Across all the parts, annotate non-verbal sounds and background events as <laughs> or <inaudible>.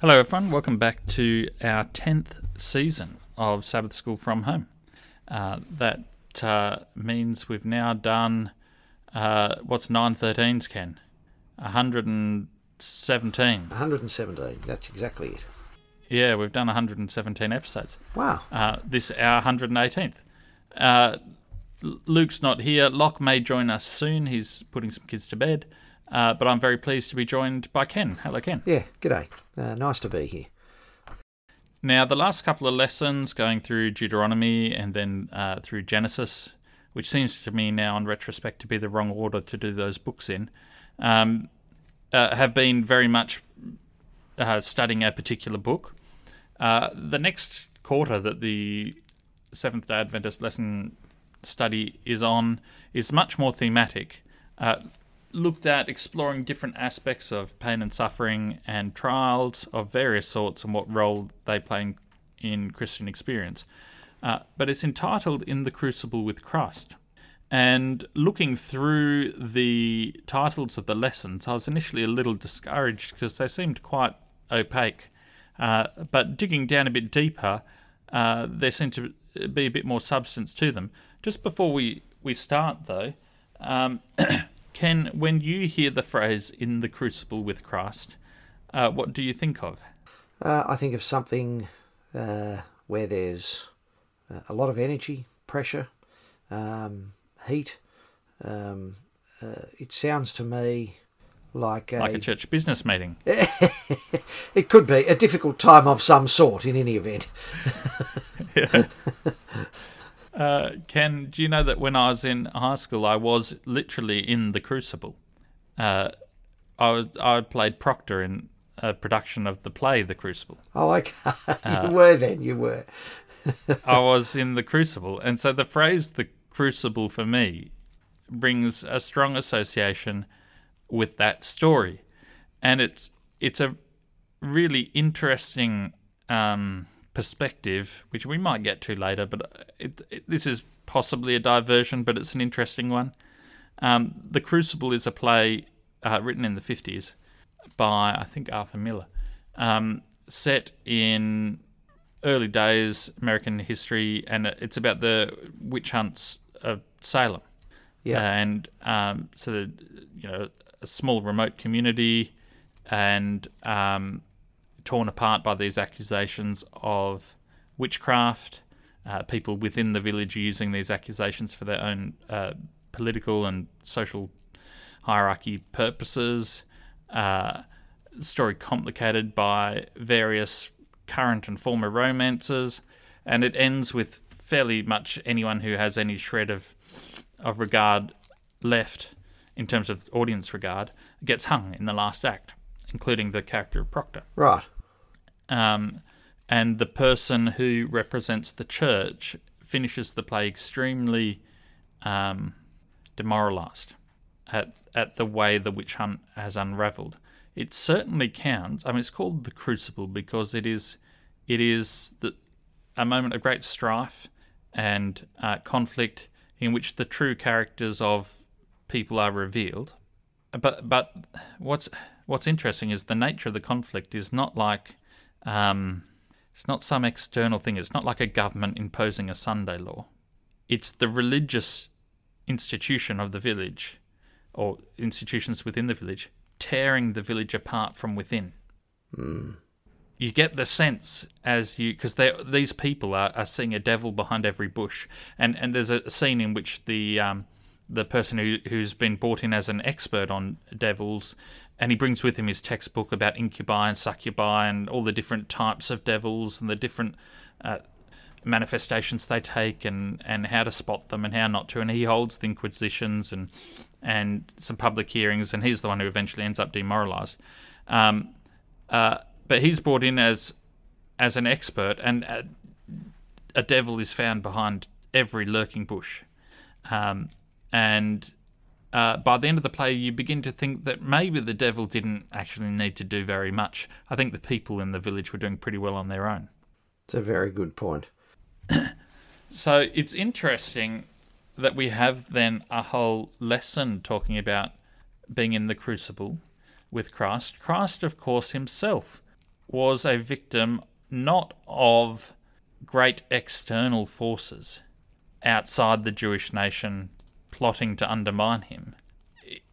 Hello, everyone. Welcome back to our 10th season of Sabbath School from Home. Uh, that uh, means we've now done uh, what's 913s, Ken? 117. 117. That's exactly it. Yeah, we've done 117 episodes. Wow. Uh, this our 118th. Uh, Luke's not here. Locke may join us soon. He's putting some kids to bed. Uh, but I'm very pleased to be joined by Ken. Hello, Ken. Yeah, g'day. Uh, nice to be here. Now, the last couple of lessons going through Deuteronomy and then uh, through Genesis, which seems to me now in retrospect to be the wrong order to do those books in, um, uh, have been very much uh, studying a particular book. Uh, the next quarter that the Seventh day Adventist lesson study is on is much more thematic. Uh, looked at exploring different aspects of pain and suffering and trials of various sorts and what role they play in, in Christian experience. Uh, but it's entitled In the Crucible with Christ. And looking through the titles of the lessons, I was initially a little discouraged because they seemed quite opaque. Uh, but digging down a bit deeper, uh, there seemed to be a bit more substance to them. Just before we, we start, though, um, <clears throat> Ken, when you hear the phrase "in the crucible with Christ," uh, what do you think of? Uh, I think of something uh, where there's uh, a lot of energy, pressure, um, heat. Um, uh, it sounds to me like a, Like a church business meeting. <laughs> it could be a difficult time of some sort in any event. <laughs> <laughs> Uh, Ken, do you know that when I was in high school, I was literally in the crucible. Uh, I was I played Proctor in a production of the play The Crucible. Oh, okay. <laughs> you were then, you were. <laughs> I was in the crucible, and so the phrase "the crucible" for me brings a strong association with that story, and it's it's a really interesting um, perspective, which we might get to later. But it, it, this is possibly a diversion, but it's an interesting one. Um, the Crucible is a play uh, written in the fifties by I think Arthur Miller, um, set in early days American history, and it's about the witch hunts of Salem. Yeah. and um, so the, you know a small remote community, and um, torn apart by these accusations of witchcraft. Uh, people within the village using these accusations for their own uh, political and social hierarchy purposes. Uh, story complicated by various current and former romances, and it ends with fairly much anyone who has any shred of of regard left in terms of audience regard gets hung in the last act, including the character of Proctor. Right. Um, and the person who represents the church finishes the play extremely um, demoralized at at the way the witch hunt has unraveled. It certainly counts. I mean, it's called the Crucible because it is it is the, a moment of great strife and uh, conflict in which the true characters of people are revealed. But but what's what's interesting is the nature of the conflict is not like um, it's not some external thing. It's not like a government imposing a Sunday law. It's the religious institution of the village, or institutions within the village, tearing the village apart from within. You get the sense as you because these people are, are seeing a devil behind every bush, and and there's a scene in which the um, the person who who's been brought in as an expert on devils, and he brings with him his textbook about incubi and succubi and all the different types of devils and the different uh, manifestations they take and, and how to spot them and how not to. And he holds the inquisitions and and some public hearings, and he's the one who eventually ends up demoralized. Um, uh, but he's brought in as as an expert, and a, a devil is found behind every lurking bush. Um, and uh, by the end of the play, you begin to think that maybe the devil didn't actually need to do very much. I think the people in the village were doing pretty well on their own. It's a very good point. <clears throat> So it's interesting that we have then a whole lesson talking about being in the crucible with Christ. Christ, of course, himself was a victim not of great external forces outside the Jewish nation plotting to undermine him.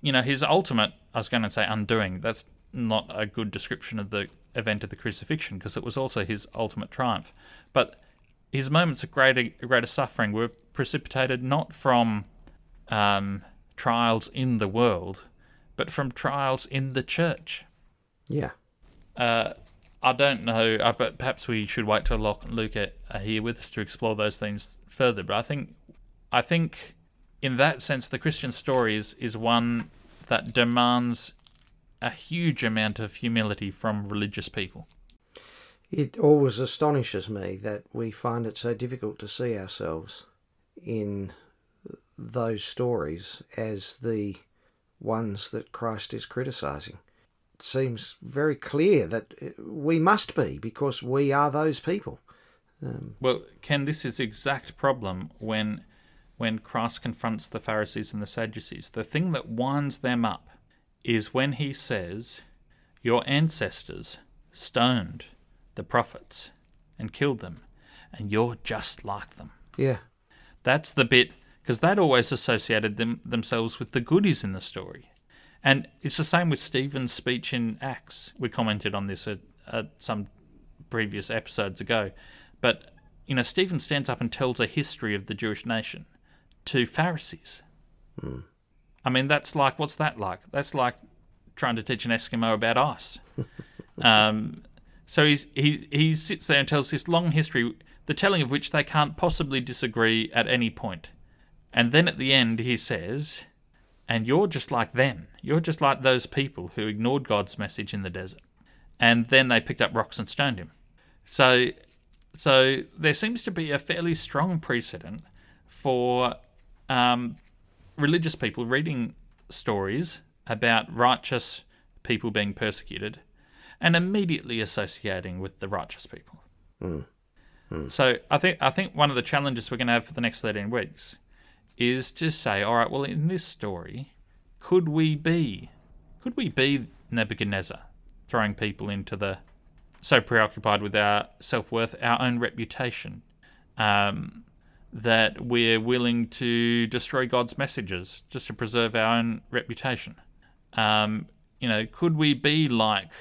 You know, his ultimate, I was going to say undoing, that's not a good description of the event of the crucifixion because it was also his ultimate triumph. But his moments of greater, greater suffering were precipitated not from um, trials in the world, but from trials in the church. Yeah. Uh, I don't know, uh, but perhaps we should wait till Locke and Luke are, are here with us to explore those things further. But I think, I think, in that sense, the Christian story is, is one that demands a huge amount of humility from religious people. It always astonishes me that we find it so difficult to see ourselves in those stories as the ones that Christ is criticizing. It seems very clear that we must be because we are those people. Um, well, Ken, this is the exact problem when when Christ confronts the Pharisees and the Sadducees. The thing that winds them up is when he says, Your ancestors stoned the prophets and killed them, and you're just like them. Yeah. That's the bit, because that always associated them, themselves with the goodies in the story. And it's the same with Stephen's speech in Acts. We commented on this at, at some previous episodes ago. But, you know, Stephen stands up and tells a history of the Jewish nation to Pharisees. Mm. I mean, that's like, what's that like? That's like trying to teach an Eskimo about ice. <laughs> um, so he's, he, he sits there and tells this long history, the telling of which they can't possibly disagree at any point. And then at the end, he says, and you're just like them. You're just like those people who ignored God's message in the desert. And then they picked up rocks and stoned him. So, so there seems to be a fairly strong precedent for um, religious people reading stories about righteous people being persecuted and immediately associating with the righteous people. Mm. Mm. So I think I think one of the challenges we're going to have for the next 13 weeks is to say, all right, well, in this story, could we be, could we be Nebuchadnezzar, throwing people into the, so preoccupied with our self worth, our own reputation, um, that we're willing to destroy God's messages just to preserve our own reputation? Um, you know, could we be like,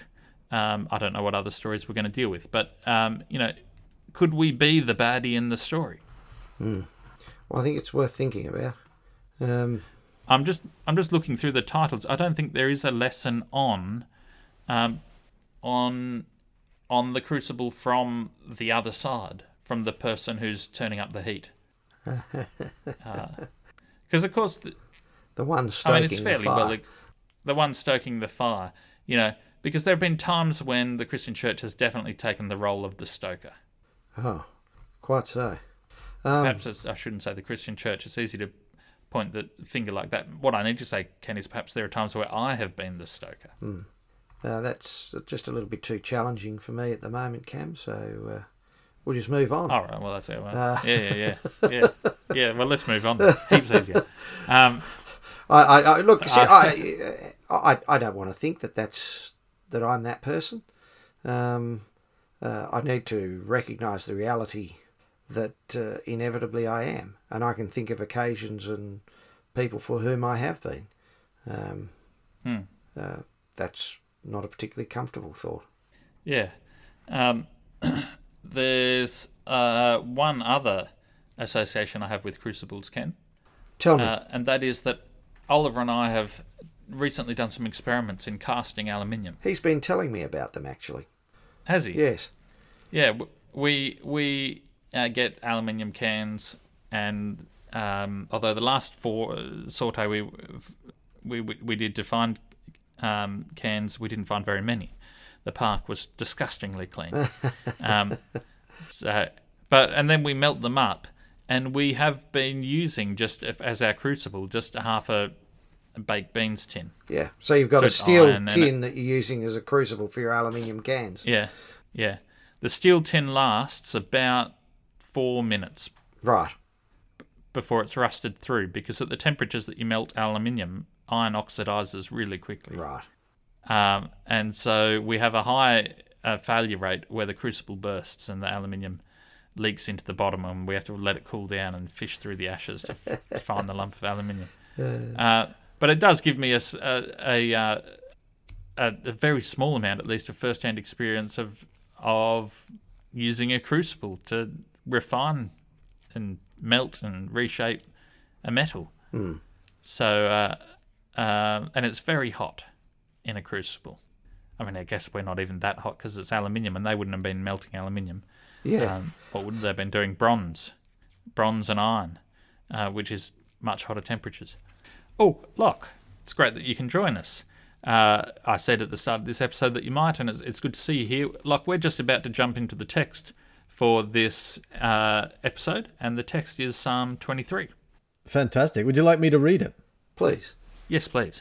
um, I don't know what other stories we're going to deal with, but um, you know, could we be the baddie in the story? Mm. Well, I think it's worth thinking about. Um, I'm just I'm just looking through the titles. I don't think there is a lesson on um, on on the crucible from the other side, from the person who's turning up the heat. Because uh, <laughs> of course, the, the one stoking I mean, it's fairly the fire. well. The one stoking the fire, you know, because there have been times when the Christian Church has definitely taken the role of the stoker. Oh, quite so. Um, perhaps I shouldn't say the Christian church. It's easy to point the finger like that. What I need to say, Ken, is perhaps there are times where I have been the stoker. Hmm. Uh, that's just a little bit too challenging for me at the moment, Cam. So uh, we'll just move on. All right. Well, that's it. Well, uh, yeah, yeah, yeah, <laughs> yeah, yeah. Well, let's move on. Heaps easier. Um, I, I, I, look. See, I, I, I don't want to think that that's that I'm that person. Um, uh, I need to recognise the reality that uh, inevitably I am. And I can think of occasions and people for whom I have been. Um, hmm. uh, that's not a particularly comfortable thought. Yeah. Um, <clears throat> there's uh, one other association I have with crucibles, Ken. Tell me. Uh, and that is that Oliver and I have recently done some experiments in casting aluminium. He's been telling me about them, actually. Has he? Yes. Yeah, we we uh, get aluminium cans, and um, although the last four uh, saute we we we did to find um, cans, we didn't find very many. The park was disgustingly clean. um, so, but and then we melt them up, and we have been using just as our crucible just half a baked beans tin. Yeah, so you've got so a steel tin that you're using as a crucible for your aluminium cans. Yeah, yeah. The steel tin lasts about four minutes. Right. Before it's rusted through, because at the temperatures that you melt aluminium, iron oxidizes really quickly. Right. Um, and so we have a high a failure rate where the crucible bursts and the aluminium leaks into the bottom, and we have to let it cool down and fish through the ashes to f- <laughs> find the lump of aluminium. Uh, but it does give me a, a- a, uh, a, a very small amount, at least, of first-hand experience of of using a crucible to refine and melt and reshape a metal. So, uh, um, and it's very hot in a crucible. I mean, I guess we're not even that hot because it's aluminium, and they wouldn't have been melting aluminium. Yeah. Um, what would they have been doing? Bronze, bronze and iron, uh, which is much hotter temperatures. Oh, Locke, it's great that you can join us. Uh, I said at the start of this episode that you might, and it's, it's good to see you here. Locke, we're just about to jump into the text for this uh, episode, and the text is Psalm 23. Fantastic. Would you like me to read it? Please. Yes, please.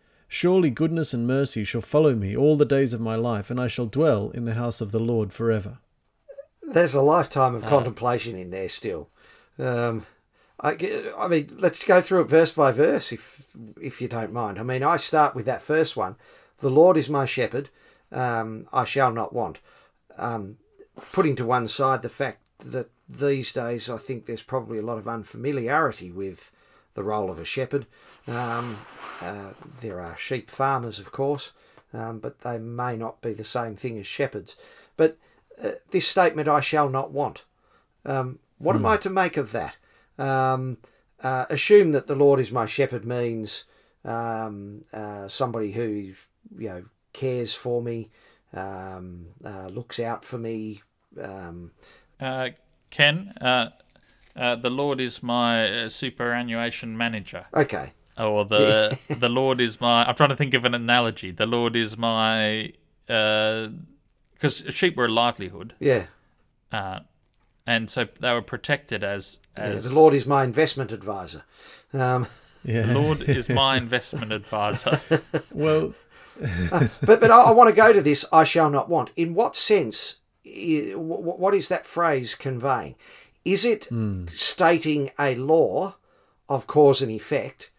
Surely goodness and mercy shall follow me all the days of my life, and I shall dwell in the house of the Lord forever. There's a lifetime of contemplation in there still. Um, I, I mean, let's go through it verse by verse, if if you don't mind. I mean, I start with that first one. The Lord is my shepherd; um, I shall not want. Um, putting to one side the fact that these days I think there's probably a lot of unfamiliarity with the role of a shepherd. Um, uh, there are sheep farmers, of course, um, but they may not be the same thing as shepherds. But uh, this statement, I shall not want. Um, what am I to make of that? Um, uh, assume that the Lord is my shepherd means um, uh, somebody who you know cares for me, um, uh, looks out for me. Um, Uh, Ken, uh, uh, the Lord is my superannuation manager. okay, Or the the Lord is my. I'm trying to think of an analogy. The Lord is my. Because sheep were a livelihood, yeah. uh, and so they were protected as yeah. The Lord is my investment advisor. Um, Yeah. The Lord is my investment advisor. <laughs> Well, <laughs> but but I, I want to go to this. I shall not want. In what sense? What is that phrase conveying? Is it stating a law of cause and effect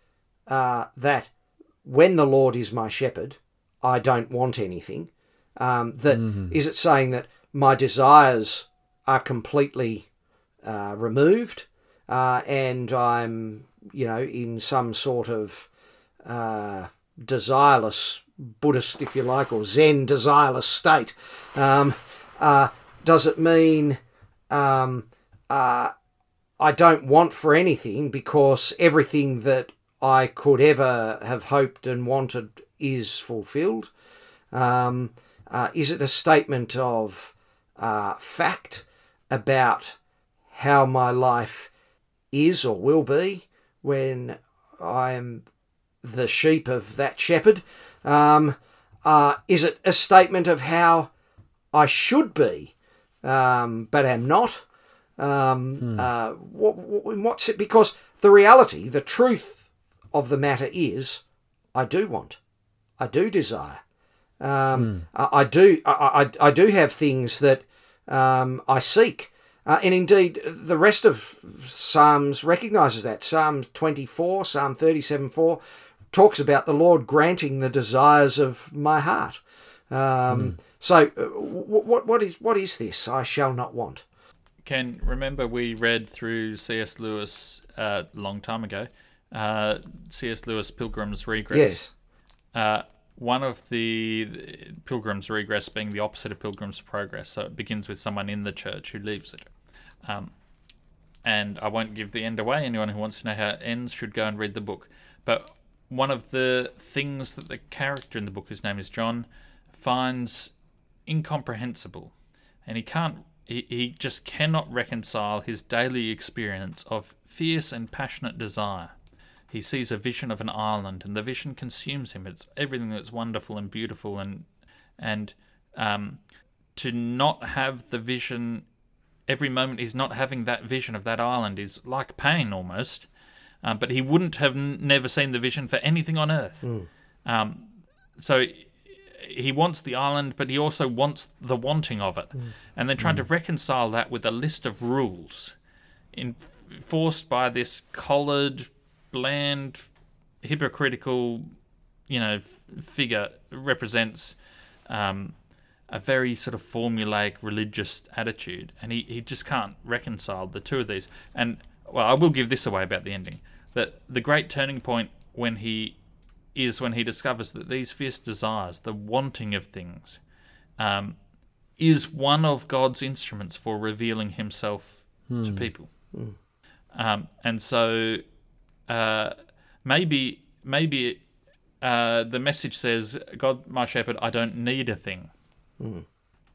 uh, that when the Lord is my shepherd, I don't want anything? Um, that is it saying that my desires are completely uh, removed uh, and I'm you know in some sort of uh, desireless Buddhist, if you like, or Zen desireless state. Um, uh, does it mean um, uh, I don't want for anything because everything that I could ever have hoped and wanted is fulfilled? Um, uh, is it a statement of uh, fact about how my life is or will be when I'm the sheep of that shepherd? Um, uh, is it a statement of how I should be, um, but am not? Um, uh, what, what, what's it? Because the reality, the truth of the matter is, I do want, I do desire, um, I, I do, I, I, I do have things that um, I seek. Uh, and indeed, the rest of Psalms recognizes that. Psalm 24, Psalm 37 4 talks about the Lord granting the desires of my heart. Um, So, uh, w- what, what, is, what is this? I shall not want. Ken, remember we read through C.S. Lewis uh, a long time ago. Uh, C.S. Lewis Pilgrim's Regress. Yes. Uh, one of the the Pilgrim's Regress being the opposite of Pilgrim's Progress. So it begins with someone in the church who leaves it. Um, and I won't give the end away. Anyone who wants to know how it ends should go and read the book. But one of the things that the character in the book, whose name is John, finds incomprehensible, and he can't, he, he just cannot reconcile his daily experience of fierce and passionate desire. He sees a vision of an island, and the vision consumes him. It's everything that's wonderful and beautiful, and and um, to not have the vision every moment he's not having that vision of that island is like pain almost. Um, but he wouldn't have n- never seen the vision for anything on earth. Um, so he wants the island, but he also wants the wanting of it, and then trying to reconcile that with a list of rules, enforced by this collared, bland, hypocritical, you know, f- figure represents um, a very sort of formulaic religious attitude, and he, he just can't reconcile the two of these. And well, I will give this away about the ending that the great turning point when he is when he discovers that these fierce desires, the wanting of things, um, is one of God's instruments for revealing Himself to people. Um, and so uh, maybe maybe uh, the message says, "God, my shepherd, I don't need a thing."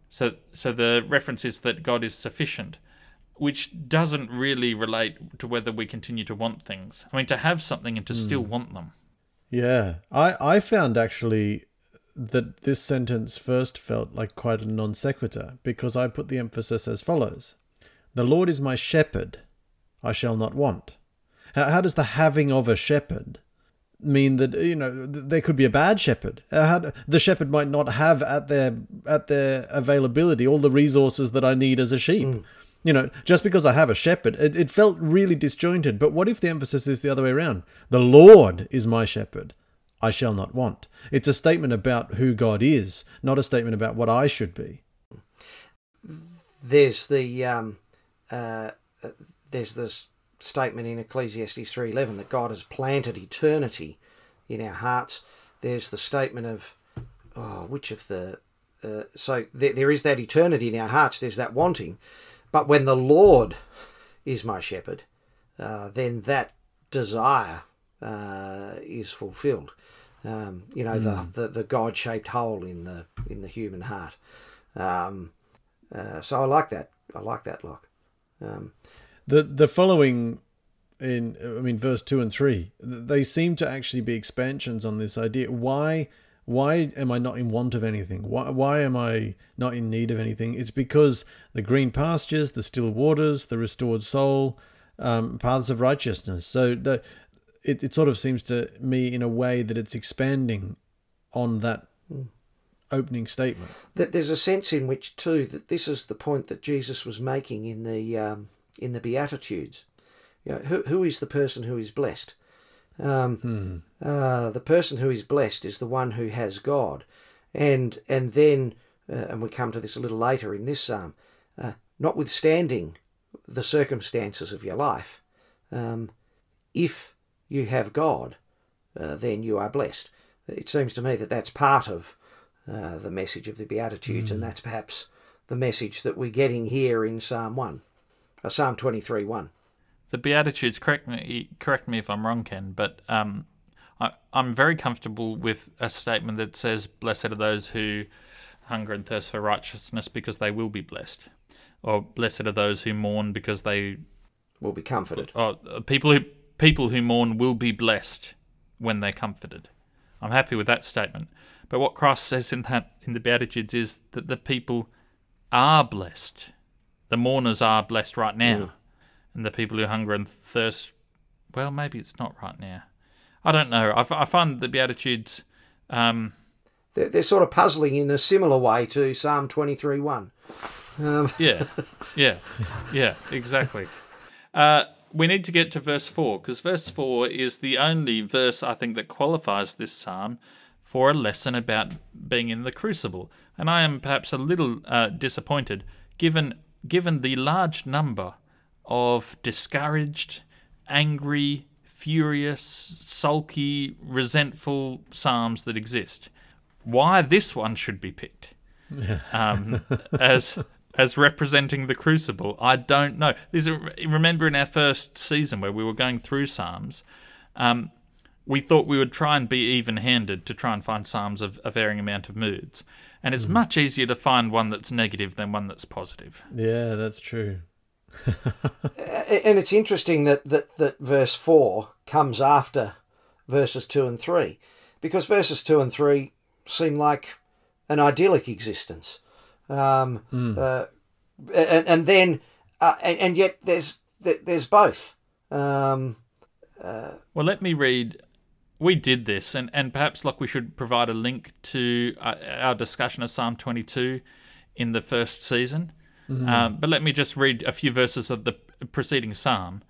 So so the reference is that God is sufficient, which doesn't really relate to whether we continue to want things. I mean, to have something and to still want them. Yeah, I I found actually that this sentence first felt like quite a non sequitur because I put the emphasis as follows: "The Lord is my shepherd; I shall not want." How, how does the having of a shepherd mean that you know there could be a bad shepherd? Uh, the shepherd might not have at their at their availability all the resources that I need as a sheep. You know, just because I have a shepherd, it, it felt really disjointed. But what if the emphasis is the other way around? The Lord is my shepherd. I shall not want. It's a statement about who God is, not a statement about what I should be. there's the um, uh, uh, there's this statement in Ecclesiastes three eleven that God has planted eternity in our hearts. There's the statement of oh, which of the uh, so there, there is that eternity in our hearts. There's that wanting, but when the Lord is my shepherd, uh, then that desire uh, is fulfilled. Um, you know the, the, the God shaped hole in the in the human heart. Um, uh, so I like that. I like that Locke. Um, The the following in I mean verse 2 and 3 they seem to actually be expansions on this idea. Why why am I not in want of anything? Why why am I not in need of anything? It's because the green pastures the still waters the restored soul um, paths of righteousness. So the, it, it sort of seems to me in a way that it's expanding on that opening statement. That there's a sense in which too that this is the point that Jesus was making in the um, in the Beatitudes. You know, who who is the person who is blessed? Um, uh, the person who is blessed is the one who has God, and and then uh, and we come to this a little later in this psalm. Uh, notwithstanding the circumstances of your life, um, if you have God, uh, then you are blessed. It seems to me that that's part of uh, the message of the Beatitudes, and that's perhaps the message that we're getting here in Psalm 1, uh, Psalm 23 1. The Beatitudes, correct me, correct me if I'm wrong, Ken, but um, I, I'm very comfortable with a statement that says, "Blessed are those who hunger and thirst for righteousness, because they will be blessed," or "Blessed are those who mourn, because they." Will be comforted. Or, uh, people who people who mourn will be blessed when they're comforted. I'm happy with that statement. But what Christ says in that in the Beatitudes is that the people are blessed. The mourners are blessed right now. And the people who hunger and thirst, well, maybe it's not right now. I don't know. I, f- I find the Beatitudes, um, They're, they're sort of puzzling in a similar way to Psalm 23 1. Um, <laughs> yeah, yeah, yeah, exactly. Uh, we need to get to verse 4 because verse 4 is the only verse I think that qualifies this psalm for a lesson about being in the crucible. And I am perhaps a little uh, disappointed given given the large number of discouraged, angry, furious, sulky, resentful psalms that exist. Why this one should be picked <laughs> um, as as representing the crucible, I don't know. These are, remember in our first season where we were going through psalms, um, we thought we would try and be even-handed to try and find psalms of a varying amount of moods, and it's much easier to find one that's negative than one that's positive. yeah that's true and it's interesting that, that, that verse 4 comes after verses 2 and 3 because verses 2 and 3 seem like an idyllic existence Um, uh, and, and then, uh, and, and yet there's there's both. Um, Well, let me read. We did this, and, and perhaps like we should provide a link to uh, our discussion of Psalm 22 in the first season. Um, but let me just read a few verses of the preceding psalm,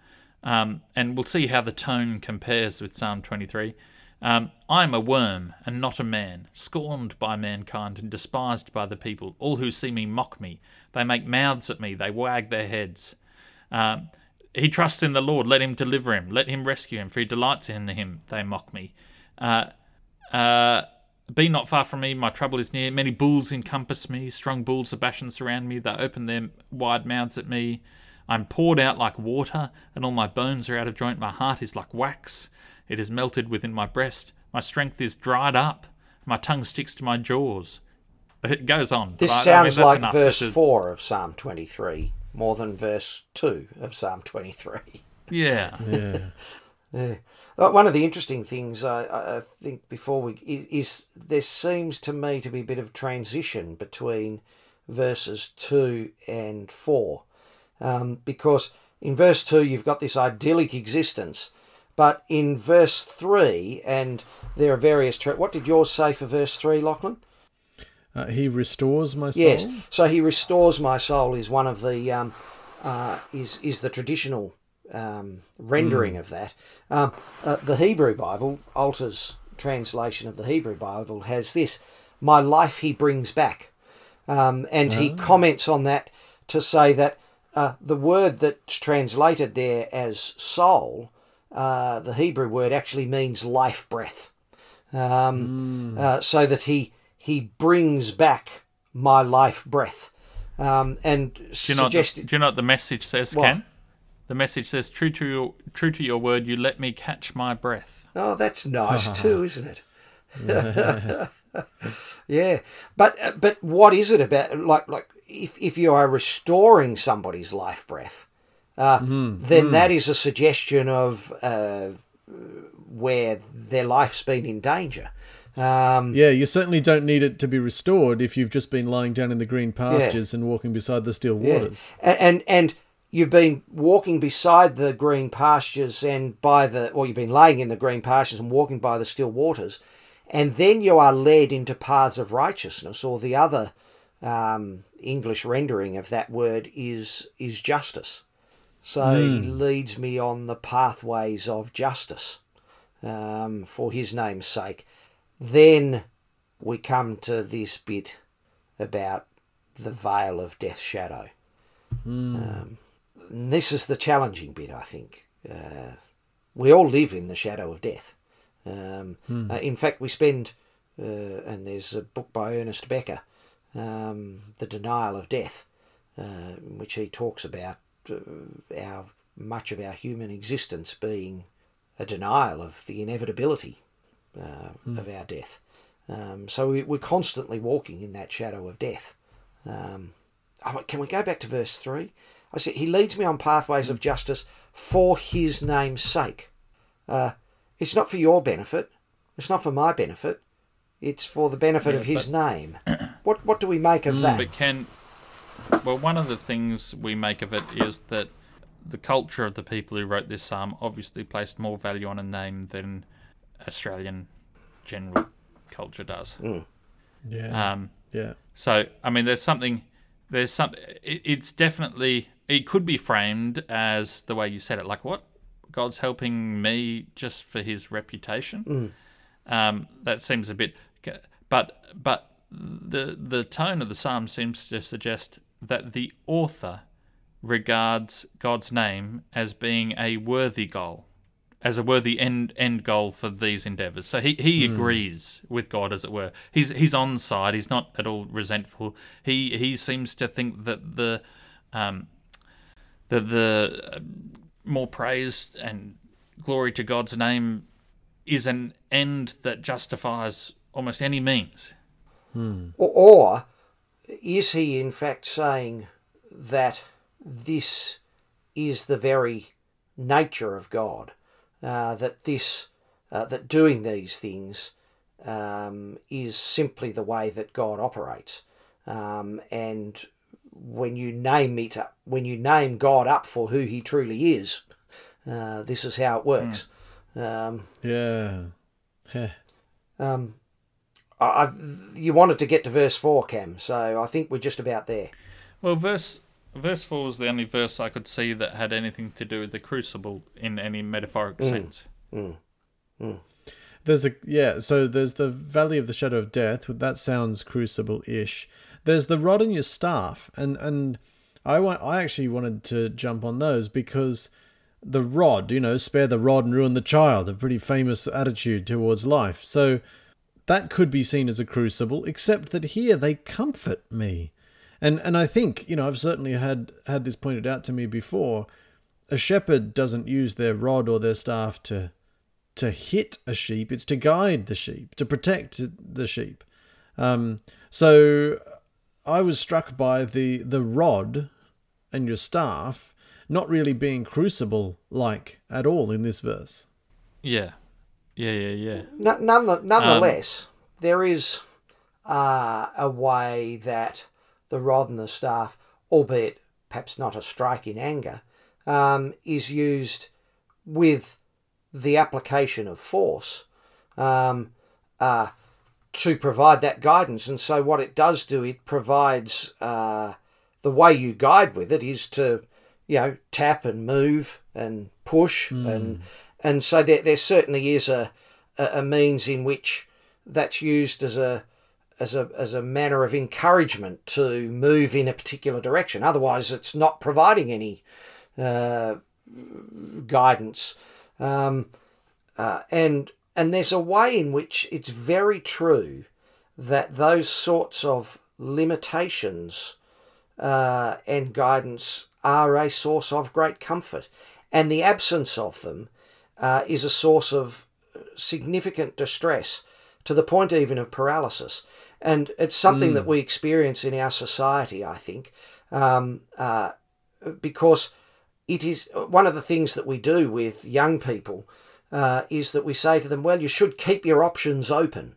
um, and we'll see how the tone compares with Psalm 23. Um, I am a worm and not a man, scorned by mankind and despised by the people. All who see me mock me. They make mouths at me. They wag their heads. Um, he trusts in the Lord. Let him deliver him. Let him rescue him, for he delights in him. They mock me. Uh, uh, be not far from me. My trouble is near. Many bulls encompass me. Strong bulls of Bashan surround me. They open their wide mouths at me. I'm poured out like water, and all my bones are out of joint. My heart is like wax. It is melted within my breast. My strength is dried up. My tongue sticks to my jaws. It goes on. this I- I mean, sounds like enough. verse is- four of Psalm twenty three more than verse two of Psalm twenty three. Yeah. Yeah. <laughs> Yeah. Uh, One of the interesting things I, I I think before we is, is there seems to me to be a bit of transition between verses two and four, um, because in verse two you've got this idyllic existence, but in verse three and there are various. Tra- what did yours say for verse three, Lachlan? Uh, he restores my soul. Yes. So he restores my soul is one of the um, uh, is is the traditional um, rendering of that. Um, uh, the Hebrew Bible, Alter's translation of the Hebrew Bible, has this: "My life he brings back," um, and he comments on that to say that uh, the word that's translated there as soul, uh, the Hebrew word actually means life breath um, uh, so that he he brings back my life breath, um, and Do you know, what the, do you know what the message says, What? Ken? The message says, "True to your true to your word, you let me catch my breath." Oh, that's nice <laughs> too, isn't it? <laughs> yeah, but uh, but what is it about? Like like if if you are restoring somebody's life breath, uh, then that is a suggestion of uh, where their life's been in danger. Um, Yeah, you certainly don't need it to be restored if you've just been lying down in the green pastures and walking beside the still Yeah. waters. And, and and you've been walking beside the green pastures and by the or you've been laying in the green pastures and walking by the still waters, and then you are led into paths of righteousness, or the other um, English rendering of that word is is justice. So he leads me on the pathways of justice um, for his name's sake. Then we come to this bit about the vale of death's shadow. Um, and this is the challenging bit, I think. Uh, we all live in the shadow of death. Um, uh, in fact, we spend, uh, and there's a book by Ernest Becker, um, The Denial of Death, uh, in which he talks about uh, our much of our human existence being a denial of the inevitability uh, of our death. Um, so we, we're constantly walking in that shadow of death. Um, can we go back to verse 3? I said, He leads me on pathways of justice for His name's sake. Uh, it's not for your benefit. It's not for my benefit. It's for the benefit Yeah, of His name. <clears throat> What what do we make of that? But Ken, well, one of the things we make of it is that the culture of the people who wrote this psalm obviously placed more value on a name than Australian general culture does. Yeah. Um, yeah. so, I mean, there's something, there's some, it, it's definitely, it could be framed as the way you said it, like what? God's helping me just for his reputation. Um, that seems a bit, but but the the tone of the psalm seems to suggest that the author regards God's name as being a worthy goal, as a worthy end end goal for these endeavors. So he, he agrees with God, as it were. He's he's on side. He's not at all resentful. He he seems to think that the um, the the uh, more praise and glory to God's name is an end that justifies almost any means. Or, or is he in fact saying that this is the very nature of God? Uh, that this, uh, that doing these things um, is simply the way that God operates. Um, and when you name it, when you name God up for who He truly is, uh, this is how it works. Um, Yeah. Heh. um, I, you wanted to get to verse four, Cam, so I think we're just about there. Well, verse verse four was the only verse I could see that had anything to do with the crucible in any metaphoric mm. sense. Mm. Mm. There's a yeah, so there's the Valley of the Shadow of Death. That sounds crucible-ish. There's the rod and your staff, and and I want I actually wanted to jump on those because the rod, you know, spare the rod and ruin the child, a pretty famous attitude towards life. So that could be seen as a crucible, except that here they comfort me. And and I think, you know, I've certainly had had this pointed out to me before. A shepherd doesn't use their rod or their staff to to hit a sheep, it's to guide the sheep, to protect the sheep. Um, so I was struck by the the rod and your staff not really being crucible like at all in this verse. Yeah, yeah, yeah, yeah. No- none- nonetheless, there is uh, a way that the rod and the staff, albeit perhaps not a strike in anger, um, is used with the application of force um, uh, to provide that guidance. And so, what it does do, it provides uh, the way you guide with it is to, you know, tap and move and push and and so there there certainly is a a, a means in which that's used as a as a as a manner of encouragement to move in a particular direction. Otherwise, it's not providing any uh, guidance. Um, uh, and and there's a way in which it's very true that those sorts of limitations uh, and guidance are a source of great comfort, and the absence of them uh, is a source of significant distress to the point even of paralysis. And it's something that we experience in our society, I think, um, uh, because it is one of the things that we do with young people uh, is that we say to them, well, you should keep your options open.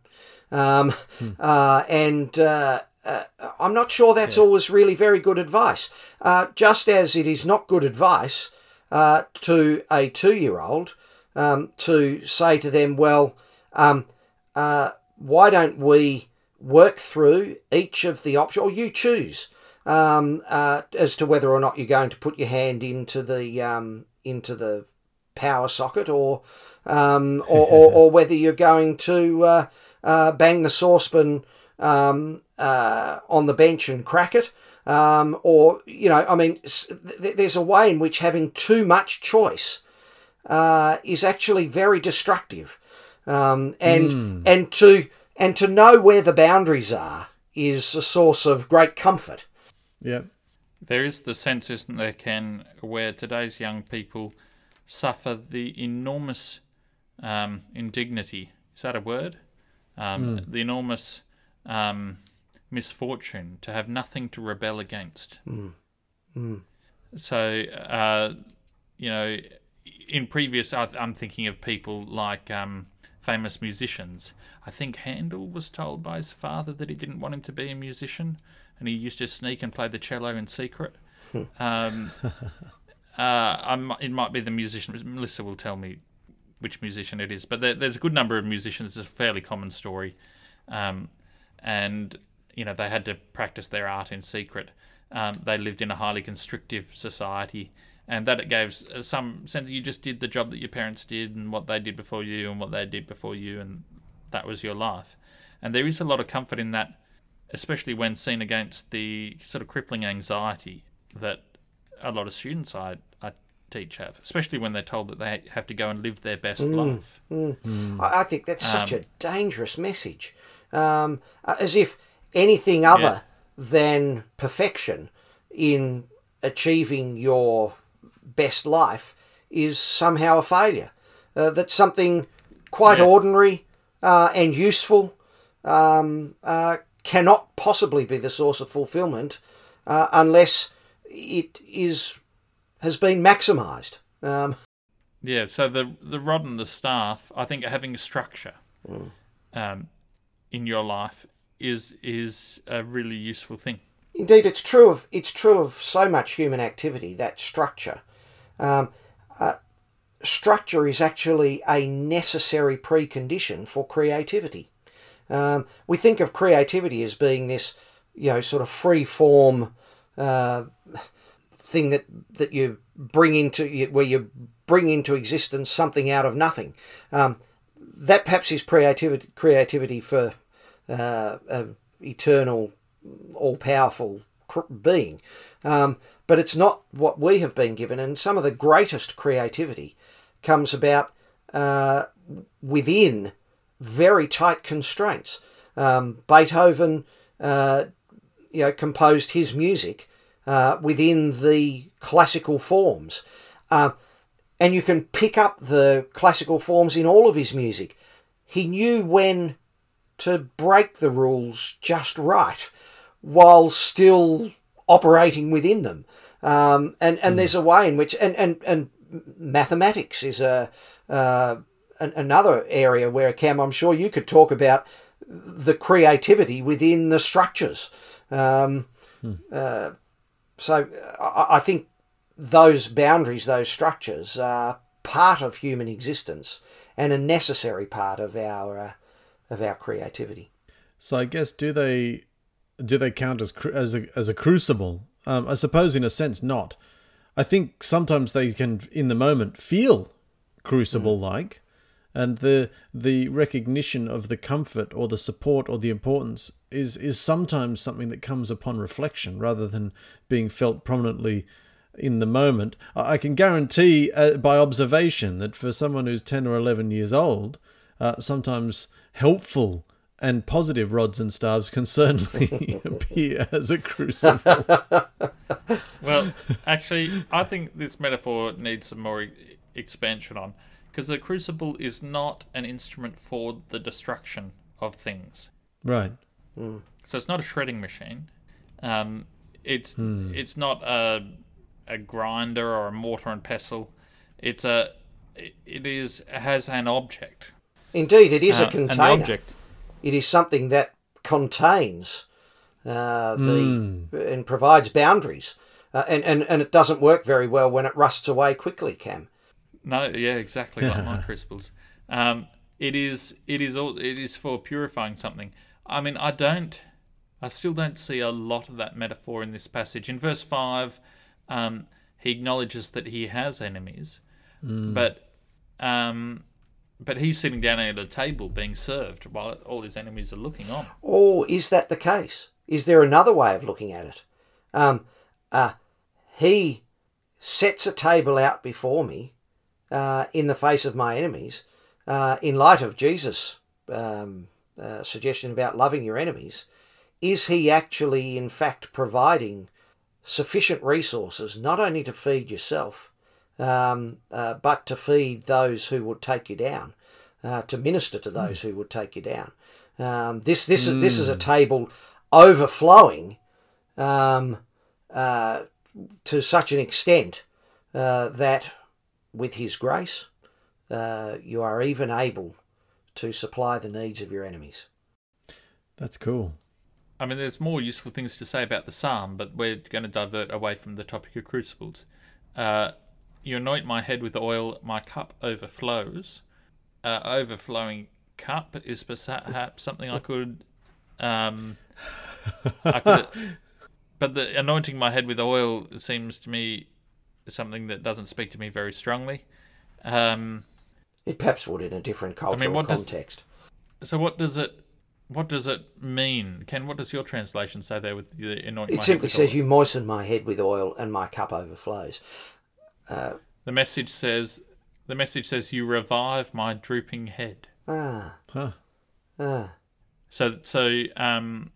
Um, uh, and uh, uh, I'm not sure that's always really very good advice. Uh, just as it is not good advice uh, to a two year old um, to say to them, well, um, uh, why don't we work through each of the options, or you choose um, uh, as to whether or not you're going to put your hand into the um, into the power socket or um, or, or, <laughs> or whether you're going to uh, uh, bang the saucepan um, uh, on the bench and crack it. Um, or, you know, I mean, there's a way in which having too much choice uh, is actually very destructive. Um, and and to and to know where the boundaries are is a source of great comfort. Yeah. There is the sense, isn't there, Ken, where today's young people suffer the enormous um, indignity. Is that a word? Um, The enormous um, misfortune to have nothing to rebel against. So, uh, you know, in previous, I- I'm thinking of people like um, famous musicians. I think Handel was told by his father that he didn't want him to be a musician, and he used to sneak and play the cello in secret. <laughs> um, uh, it might be the musician. Melissa will tell me which musician it is, but there, there's a good number of musicians. It's a fairly common story, um, and you know they had to practice their art in secret. Um, they lived in a highly constrictive society, and that it gave uh, some sense that you just did the job that your parents did and what they did before you and what they did before you, and that was your life. And there is a lot of comfort in that, especially when seen against the sort of crippling anxiety that a lot of students I, I teach have, especially when they're told that they have to go and live their best mm, life. Mm. Mm. I, I think that's such um, a dangerous message. Um, uh, as if anything other than perfection in achieving your best life is somehow a failure. Uh, that something quite Yeah. ordinary uh, and useful um, uh, cannot possibly be the source of fulfillment uh, unless it is has been maximised. Um, Yeah, so the the rod and the staff, I think having a structure um, in your life is is a really useful thing. Indeed, it's true of it's true of so much human activity that structure. Um, uh, structure is actually a necessary precondition for creativity. Um, we think of creativity as being this, you know, sort of free form uh, thing that that you bring into where you bring into existence something out of nothing. Um, that perhaps is creativity creativity for uh, eternal, all powerful being. Um, but it's not what we have been given, and some of the greatest creativity comes about uh, within very tight constraints. Um, Beethoven, uh, you know, composed his music uh, within the classical forms, uh, and you can pick up the classical forms in all of his music. He knew when to break the rules just right, while still operating within them. Um, and and mm. there's a way in which and and and mathematics is a uh, an, another area where Cam, I'm sure you could talk about the creativity within the structures. Um, hmm. uh, so I, I, think those boundaries, those structures, are part of human existence and a necessary part of our uh, of our creativity. So I guess do they do they count as as a, as a crucible? Um, I suppose in a sense not. I think sometimes they can, in the moment, feel crucible like, mm. and the the recognition of the comfort or the support or the importance is is sometimes something that comes upon reflection rather than being felt prominently in the moment. I can guarantee uh, by observation that for someone who's ten or eleven years old, uh, sometimes helpful and positive rods and staves can certainly <laughs> appear as a crucible. <laughs> well, actually, I think this metaphor needs some more expansion on because the crucible is not an instrument for the destruction of things. Right. Mm. So it's not a shredding machine. Um, it's mm. it's not a a grinder or a mortar and pestle. It's a it is has an object. Indeed, it is uh, a container. object it is something that contains uh, the mm. and provides boundaries, uh, and, and and it doesn't work very well when it rusts away quickly. Cam. No, yeah, exactly like my <laughs> crystals. Um, it is it is all it is for purifying something. I mean, I don't, I still don't see a lot of that metaphor in this passage. In verse five, um, he acknowledges that he has enemies, mm. but um, but he's sitting down at a table being served while all his enemies are looking on. Or is that the case? Is there another way of looking at it? Um, uh, he sets a table out before me uh, in the face of my enemies uh, in light of Jesus' um, uh, suggestion about loving your enemies. Is he actually, in fact, providing sufficient resources not only to feed yourself, um, uh, but to feed those who would take you down, uh, to minister to those who would take you down. Um, this this mm. is this is a hmm. table overflowing um, uh, to such an extent uh, that, with His grace, uh, you are even able to supply the needs of your enemies. That's cool. I mean, there's more useful things to say about the psalm, but we're going to divert away from the topic of crucibles. Uh, you anoint my head with oil, my cup overflows. Uh, overflowing cup is perhaps something I could, um, I could, <laughs> but the anointing my head with oil seems to me something that doesn't speak to me very strongly. Um, it perhaps would in a different cultural I mean, what context. Does, so what does it? What does it mean, Ken? What does your translation say there with the anoint? It simply says, oil? "You moisten my head with oil, and my cup overflows." Uh, the message says, "The message says you revive my drooping head." Ah. Huh. Ah. So, so um,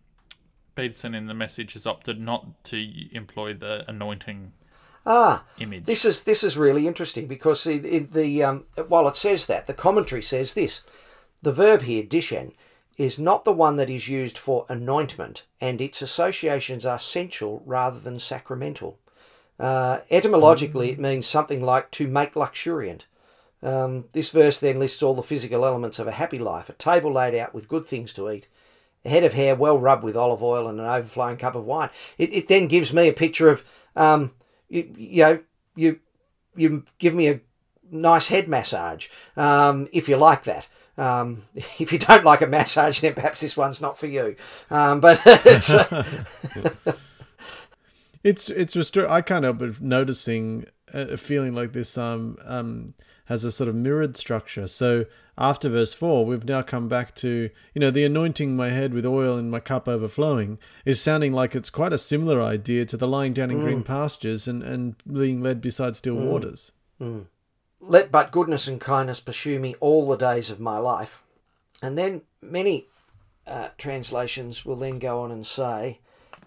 Peterson in the message has opted not to employ the anointing ah, image. This is this is really interesting because in, in the um, while it says that the commentary says this, the verb here dishen is not the one that is used for anointment, and its associations are sensual rather than sacramental. Uh, etymologically, it means something like to make luxuriant. Um, this verse then lists all the physical elements of a happy life a table laid out with good things to eat, a head of hair well rubbed with olive oil and an overflowing cup of wine. It, it then gives me a picture of, um, you, you know, you, you give me a nice head massage, um, if you like that. Um, <laughs> if you don't like a massage, then perhaps this one's not for you. Um, but <laughs> it's, <laughs> it's it's restor- I can't help but noticing a feeling like this um, um, has a sort of mirrored structure. So after verse 4, we've now come back to, you know, the anointing my head with oil and my cup overflowing is sounding like it's quite a similar idea to the lying down in green pastures and, and being led beside still waters. let but goodness and kindness pursue me all the days of my life. And then many uh, translations will then go on and say,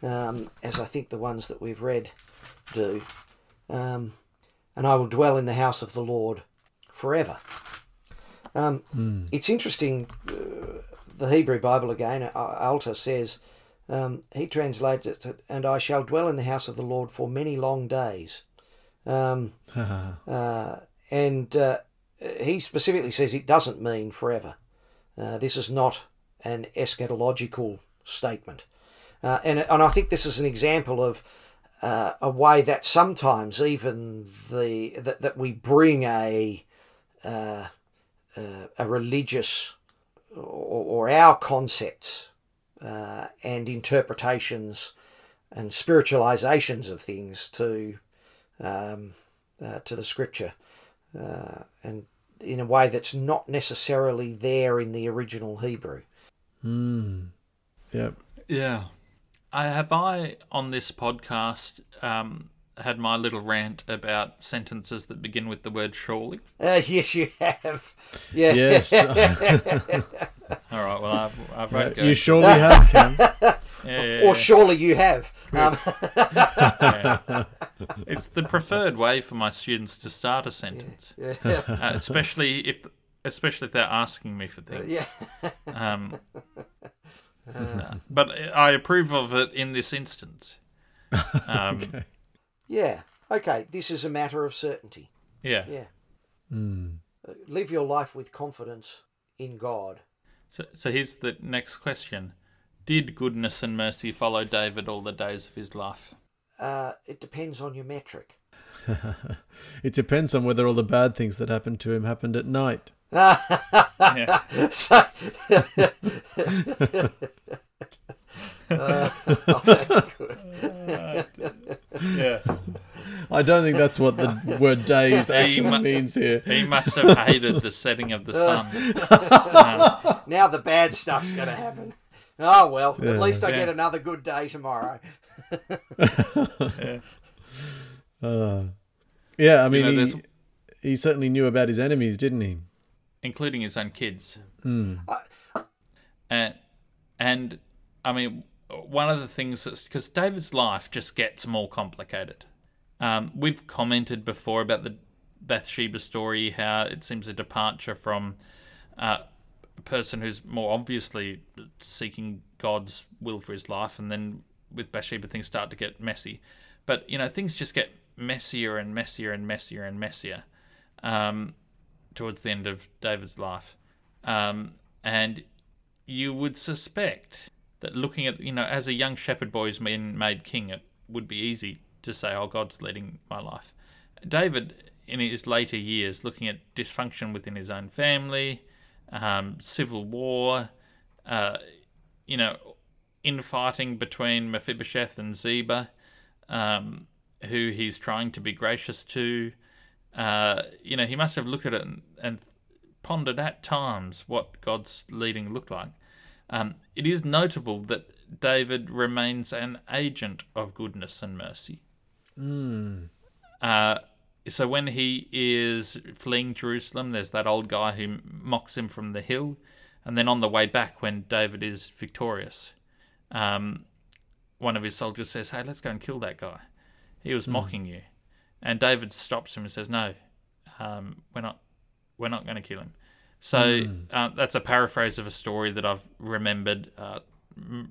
um, as I think the ones that we've read do, um, and I will dwell in the house of the Lord forever. Um, It's interesting, uh, the Hebrew Bible again, uh, Alter says, um, he translates it, to, and I shall dwell in the house of the Lord for many long days. Um, <laughs> uh, and uh, he specifically says it doesn't mean forever. Uh, this is not an eschatological statement. Uh, and, and I think this is an example of uh, a way that sometimes even the that, that we bring a uh, uh, a religious or, or our concepts uh, and interpretations and spiritualizations of things to um, uh, to the scripture, uh, and in a way that's not necessarily there in the original Hebrew. Hmm. Yep. Yeah. I have I on this podcast um, had my little rant about sentences that begin with the word surely. Uh, yes, you have. Yeah. Yes. <laughs> All right. Well, I've, I've read you surely have, Cam. <laughs> yeah, yeah, or surely you have. Um, <laughs> yeah. It's the preferred way for my students to start a sentence, uh, especially if especially if they're asking me for things. yeah. Um, <laughs> no. But I approve of it in this instance. <laughs> Um, Yeah. Okay. This is a matter of certainty. Yeah. Yeah. Uh, Live your life with confidence in God. So, so here's the next question: Did goodness and mercy follow David all the days of his life? Uh, it depends on your metric. <laughs> It depends on whether all the bad things that happened to him happened at night. Yeah. <laughs> So, Uh, <laughs> oh, that's good. <laughs> yeah. I don't think that's what the word days actually mu- means here. He must have hated the setting of the sun. Um, Now the bad stuff's going to happen. Oh well, at least I Yeah. get another good day tomorrow. Yeah, I mean, know, he, he certainly knew about his enemies, didn't he? Including his own kids. And and I mean, one of the things that's because David's life just gets more complicated. Um, we've commented before about the Bathsheba story, how it seems a departure from uh, a person who's more obviously seeking God's will for his life, and then with Bathsheba things start to get messy. But you know, things just get messier and messier and messier and messier. Um, towards the end of David's life. Um, and you would suspect that looking at, you know, as a young shepherd boy who's been made king, it would be easy to say, oh, God's leading my life. David, in his later years, looking at dysfunction within his own family, um, civil war, uh, you know, infighting between Mephibosheth and Ziba, um, who he's trying to be gracious to. Uh, you know, he must have looked at it and, and pondered at times what God's leading looked like. Um, it is notable that David remains an agent of goodness and mercy. Uh, so when he is fleeing Jerusalem, there's that old guy who mocks him from the hill, and then on the way back, when David is victorious, um, one of his soldiers says, "Hey, let's go and kill that guy. He was mocking you." And David stops him and says, "No, um, we're not. We're not going to kill him." So uh, that's a paraphrase of a story that I've remembered. Uh,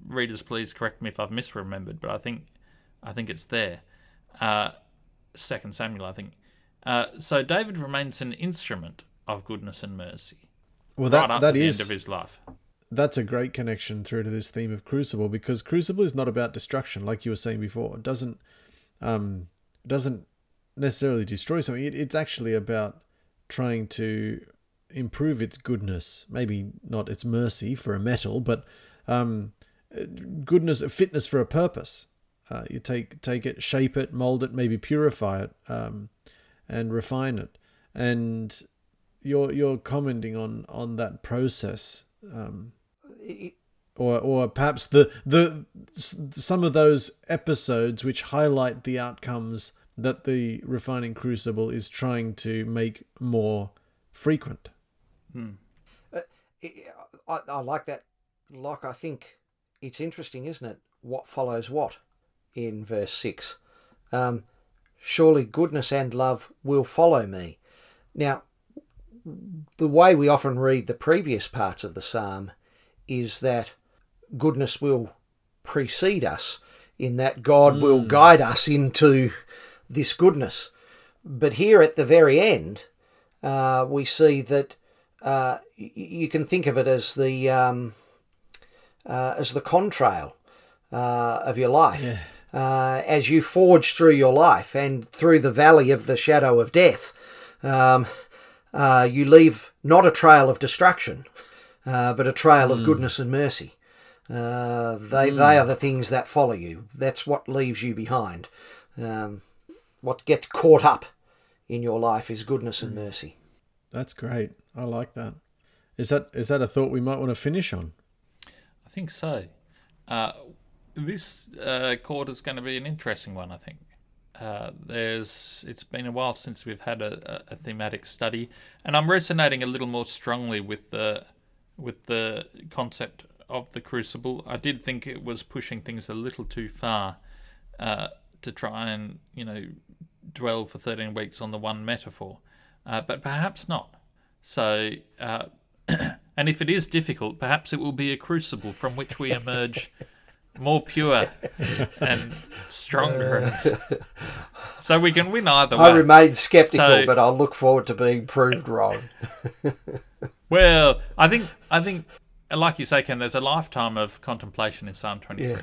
readers, please correct me if I've misremembered, but I think I think it's there. Uh, Second Samuel, I think. Uh, so David remains an instrument of goodness and mercy Well, right that up that the is end of his life. that's a great connection through to this theme of Crucible because Crucible is not about destruction, like you were saying before. It doesn't um, doesn't necessarily destroy something. It, it's actually about trying to improve its goodness. Maybe not its mercy for a metal, but um, goodness, fitness for a purpose. Uh, you take take it, shape it, mold it, maybe purify it, um, and refine it. And you're you're commenting on on that process, um, or or perhaps the the some of those episodes which highlight the outcomes that the refining crucible is trying to make more frequent. Hmm. Uh, I, I like that. Like I think it's interesting, isn't it? What follows what in verse six. Um, Surely goodness and love will follow me. Now, the way we often read the previous parts of the psalm is that goodness will precede us, in that God mm. will guide us into this goodness. But here at the very end, uh, we see that uh, you can think of it as the um, uh, as the contrail uh, of your life. Yeah. Uh, as you forge through your life and through the valley of the shadow of death, um, uh, you leave not a trail of destruction, but a trail mm. of hmm. goodness and mercy. Uh, they mm. they are the things that follow you. That's what leaves you behind. Um, what gets caught up in your life is goodness and mercy. That's great. I like that. Is that is that a thought we might want to finish on? I think so. Uh, this uh, chord is going to be an interesting one. I think. Uh, there's it's been a while since we've had a, a, thematic study, and I'm resonating a little more strongly with the with the concept of the Crucible. I did think it was pushing things a little too far uh, to try and you know dwell for 13 weeks on the one metaphor, uh, but perhaps not. So, uh, <clears throat> and if it is difficult, perhaps it will be a crucible from which we emerge <laughs> more pure and stronger. <laughs> so we can win either way. I remain skeptical, so, but I'll look forward to being proved wrong. <laughs> well, I think I think like you say, Ken, there's a lifetime of contemplation in Psalm 23. Yeah.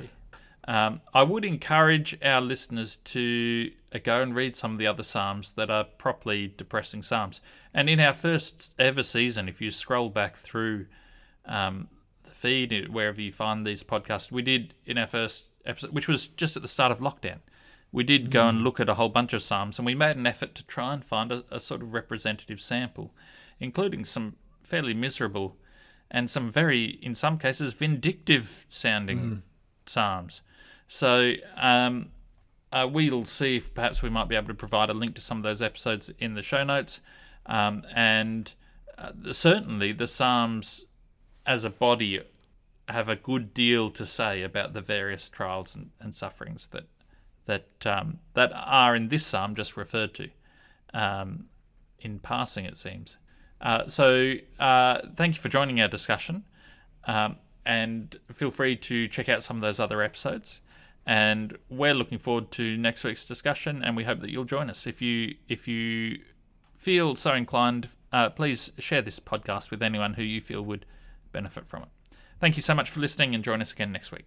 Um, I would encourage our listeners to uh, go and read some of the other Psalms that are properly depressing Psalms. And in our first ever season, if you scroll back through um, the feed, wherever you find these podcasts, we did in our first episode, which was just at the start of lockdown, we did go and mm. look at a whole bunch of Psalms and we made an effort to try and find a, a sort of representative sample, including some fairly miserable and some very, in some cases, vindictive sounding mm. psalms. So um, uh, we'll see if perhaps we might be able to provide a link to some of those episodes in the show notes. Um, and uh, certainly the psalms as a body have a good deal to say about the various trials and, and sufferings that that um, that are in this psalm just referred to um, in passing, it seems. Uh, so uh, thank you for joining our discussion. Um, and feel free to check out some of those other episodes. And we're looking forward to next week's discussion, and we hope that you'll join us. If you if you feel so inclined, uh, please share this podcast with anyone who you feel would benefit from it. Thank you so much for listening, and join us again next week.